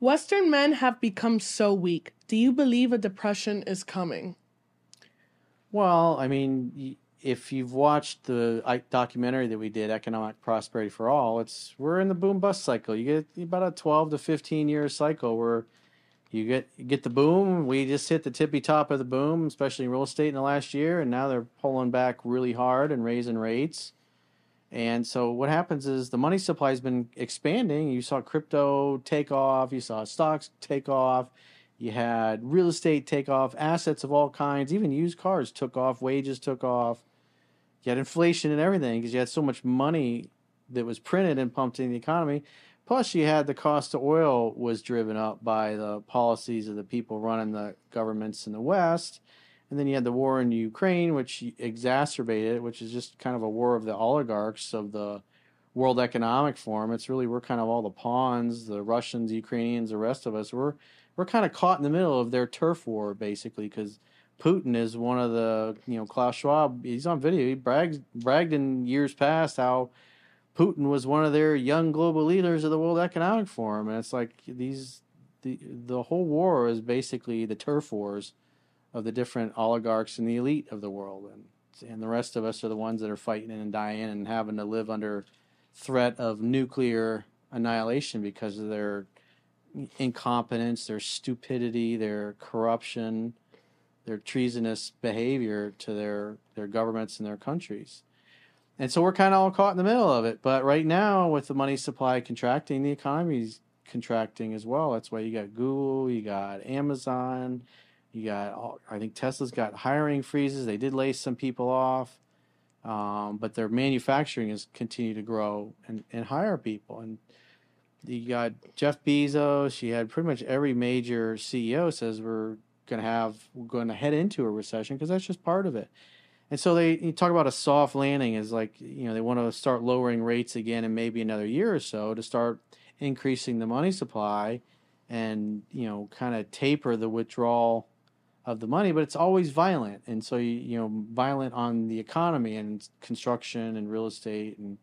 Western men have become so weak. Do you believe a depression is coming? Well, I mean, if you've watched the documentary that we did, Economic Prosperity for All, it's we're in the boom bust cycle. You get about a 12 to 15 year cycle where you get you get the boom. We just hit the tippy top of the boom, especially in real estate in the last year, and now they're pulling back really hard and raising rates. And so what happens is the money supply has been expanding. You saw crypto take off, you saw stocks take off, you had real estate take off, assets of all kinds, even used cars took off, wages took off. You had inflation and everything because you had so much money that was printed and pumped in the economy. Plus, you had the cost of oil was driven up by the policies of the people running the governments in the West. And then you had the war in Ukraine, which exacerbated it, which is just kind of a war of the oligarchs of the World Economic Forum. It's really we're kind of all the pawns, the Russians, Ukrainians, the rest of us. We're we're kind of caught in the middle of their turf war, basically, because Putin is one of the you know Klaus Schwab. He's on video. He brags bragged in years past how Putin was one of their young global leaders of the World Economic Forum, and it's like these the the whole war is basically the turf wars of the different oligarchs and the elite of the world, and and the rest of us are the ones that are fighting and dying and having to live under threat of nuclear annihilation because of their incompetence, their stupidity, their corruption, their treasonous behavior to their their governments and their countries. And so we're kind of all caught in the middle of it. But right now, with the money supply contracting, the economy's contracting as well. That's why you got Google, you got Amazon, you got, all, I think Tesla's got hiring freezes. They did lay some people off, um, but their manufacturing has continued to grow and, and hire people. And you got Jeff Bezos. You had pretty much every major CEO says we're going to have, we're going to head into a recession because that's just part of it. And so they you talk about a soft landing is like you know they want to start lowering rates again in maybe another year or so to start increasing the money supply and you know kind of taper the withdrawal of the money but it's always violent. And so you, know violent on the economy and construction and real estate. And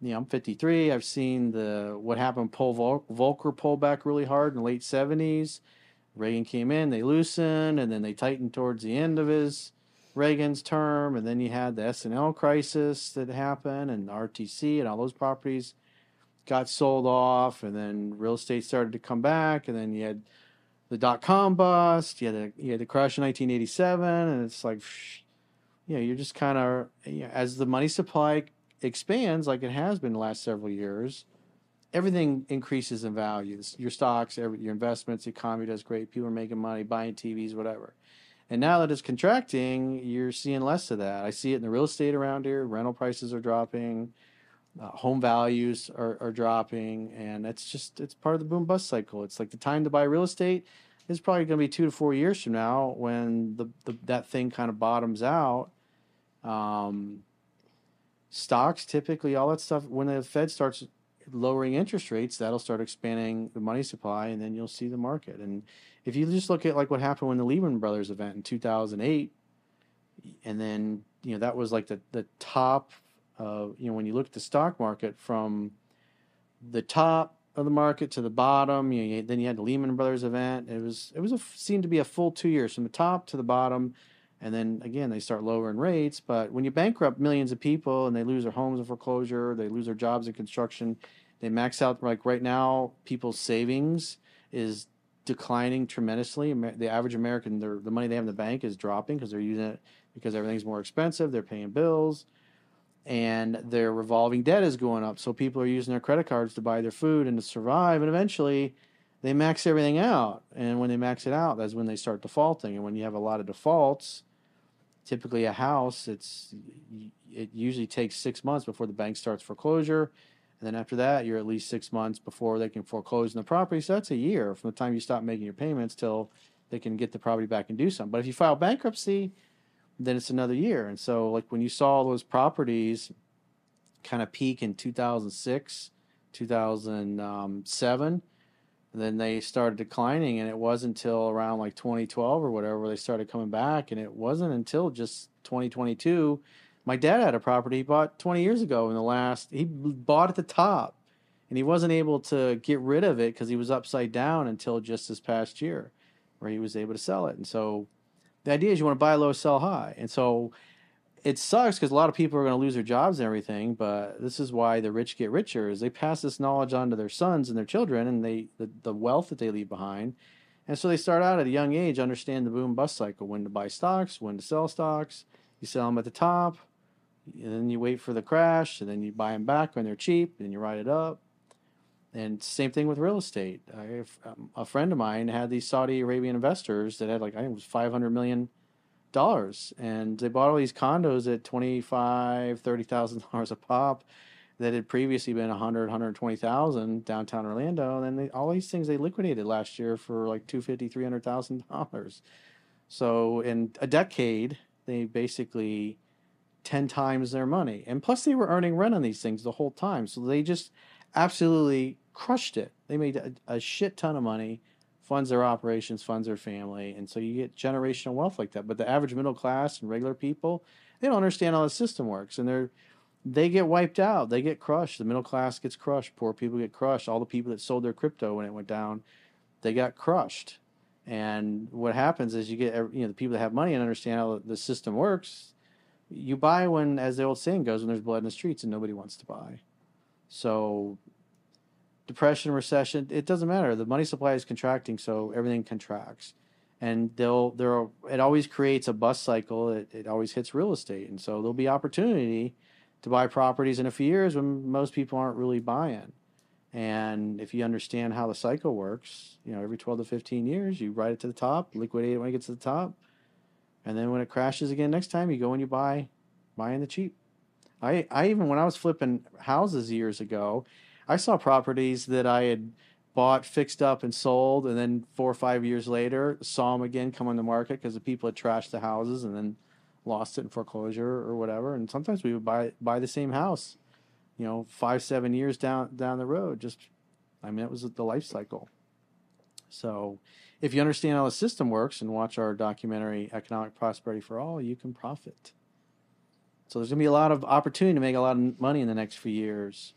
you know I'm 53 I've seen the what happened Paul Vol- Volcker pull back really hard in the late 70s Reagan came in they loosened and then they tightened towards the end of his Reagan's term, and then you had the S&L crisis that happened, and RTC and all those properties got sold off, and then real estate started to come back, and then you had the dot com bust, you had the, you had the crash in 1987, and it's like, you know, you're just kind of you know, as the money supply expands, like it has been the last several years, everything increases in value. Your stocks, every, your investments, the economy does great. People are making money, buying TVs, whatever. And now that it's contracting, you're seeing less of that. I see it in the real estate around here. Rental prices are dropping, uh, home values are, are dropping, and it's just it's part of the boom bust cycle. It's like the time to buy real estate is probably going to be two to four years from now when the, the that thing kind of bottoms out. Um, stocks typically all that stuff when the Fed starts lowering interest rates, that'll start expanding the money supply, and then you'll see the market. And if you just look at like what happened when the Lehman Brothers event in 2008, and then you know that was like the the top, you know when you look at the stock market from the top of the market to the bottom, you know, then you had the Lehman Brothers event. It was it was a seemed to be a full two years from the top to the bottom. And then again, they start lowering rates. But when you bankrupt millions of people and they lose their homes in foreclosure, they lose their jobs in construction, they max out. Like right now, people's savings is declining tremendously. The average American, their, the money they have in the bank is dropping because they're using it because everything's more expensive. They're paying bills, and their revolving debt is going up. So people are using their credit cards to buy their food and to survive. And eventually, they max everything out. And when they max it out, that's when they start defaulting. And when you have a lot of defaults, typically a house, it's it usually takes six months before the bank starts foreclosure, and then after that, you're at least six months before they can foreclose on the property. So that's a year from the time you stop making your payments till they can get the property back and do something. But if you file bankruptcy, then it's another year. And so, like when you saw those properties kind of peak in 2006, 2007, and then they started declining, and it wasn't until around like 2012 or whatever they started coming back. And it wasn't until just 2022. My dad had a property he bought 20 years ago in the last, he bought at the top and he wasn't able to get rid of it because he was upside down until just this past year where he was able to sell it. And so the idea is you want to buy low, sell high. And so it sucks because a lot of people are going to lose their jobs and everything. But this is why the rich get richer: is they pass this knowledge on to their sons and their children, and they the, the wealth that they leave behind. And so they start out at a young age, understand the boom bust cycle: when to buy stocks, when to sell stocks. You sell them at the top, and then you wait for the crash, and then you buy them back when they're cheap, and you ride it up. And same thing with real estate. I, um, a friend of mine had these Saudi Arabian investors that had like I think it was five hundred million dollars, and they bought all these condos at twenty five, thirty thousand dollars a pop, that had previously been a hundred, hundred twenty thousand downtown Orlando, and then they, all these things they liquidated last year for like two fifty, three hundred thousand dollars. So in a decade, they basically 10 times their money. And plus, they were earning rent on these things the whole time. So they just absolutely crushed it. They made a, a, shit ton of money, funds their operations, funds their family, and so you get generational wealth like that. But the average middle class and regular people, they don't understand how the system works, and they're they get wiped out. They get crushed. The middle class gets crushed. Poor people get crushed. All the people that sold their crypto when it went down, they got crushed. And what happens is you get you know the people that have money and understand how the system works. You buy when, as the old saying goes, when there's blood in the streets and nobody wants to buy. So depression, recession, it doesn't matter. The money supply is contracting, so everything contracts. And they'll there it always creates a bust cycle. It, it always hits real estate. And so there'll be opportunity to buy properties in a few years when most people aren't really buying. And if you understand how the cycle works, you know, every 12 to 15 years, you ride it to the top, liquidate it when it gets to the top. And then when it crashes again next time, you go and you buy, buy in the cheap. I, I even, when I was flipping houses years ago, I saw properties that I had bought, fixed up, and sold, and then four or five years later saw them again come on the market because the people had trashed the houses and then lost it in foreclosure or whatever. And sometimes we would buy buy the same house, you know, five seven years down down the road. Just, I mean, it was the life cycle. So, if you understand how the system works and watch our documentary "Economic Prosperity for All," you can profit. So there's going to be a lot of opportunity to make a lot of money in the next few years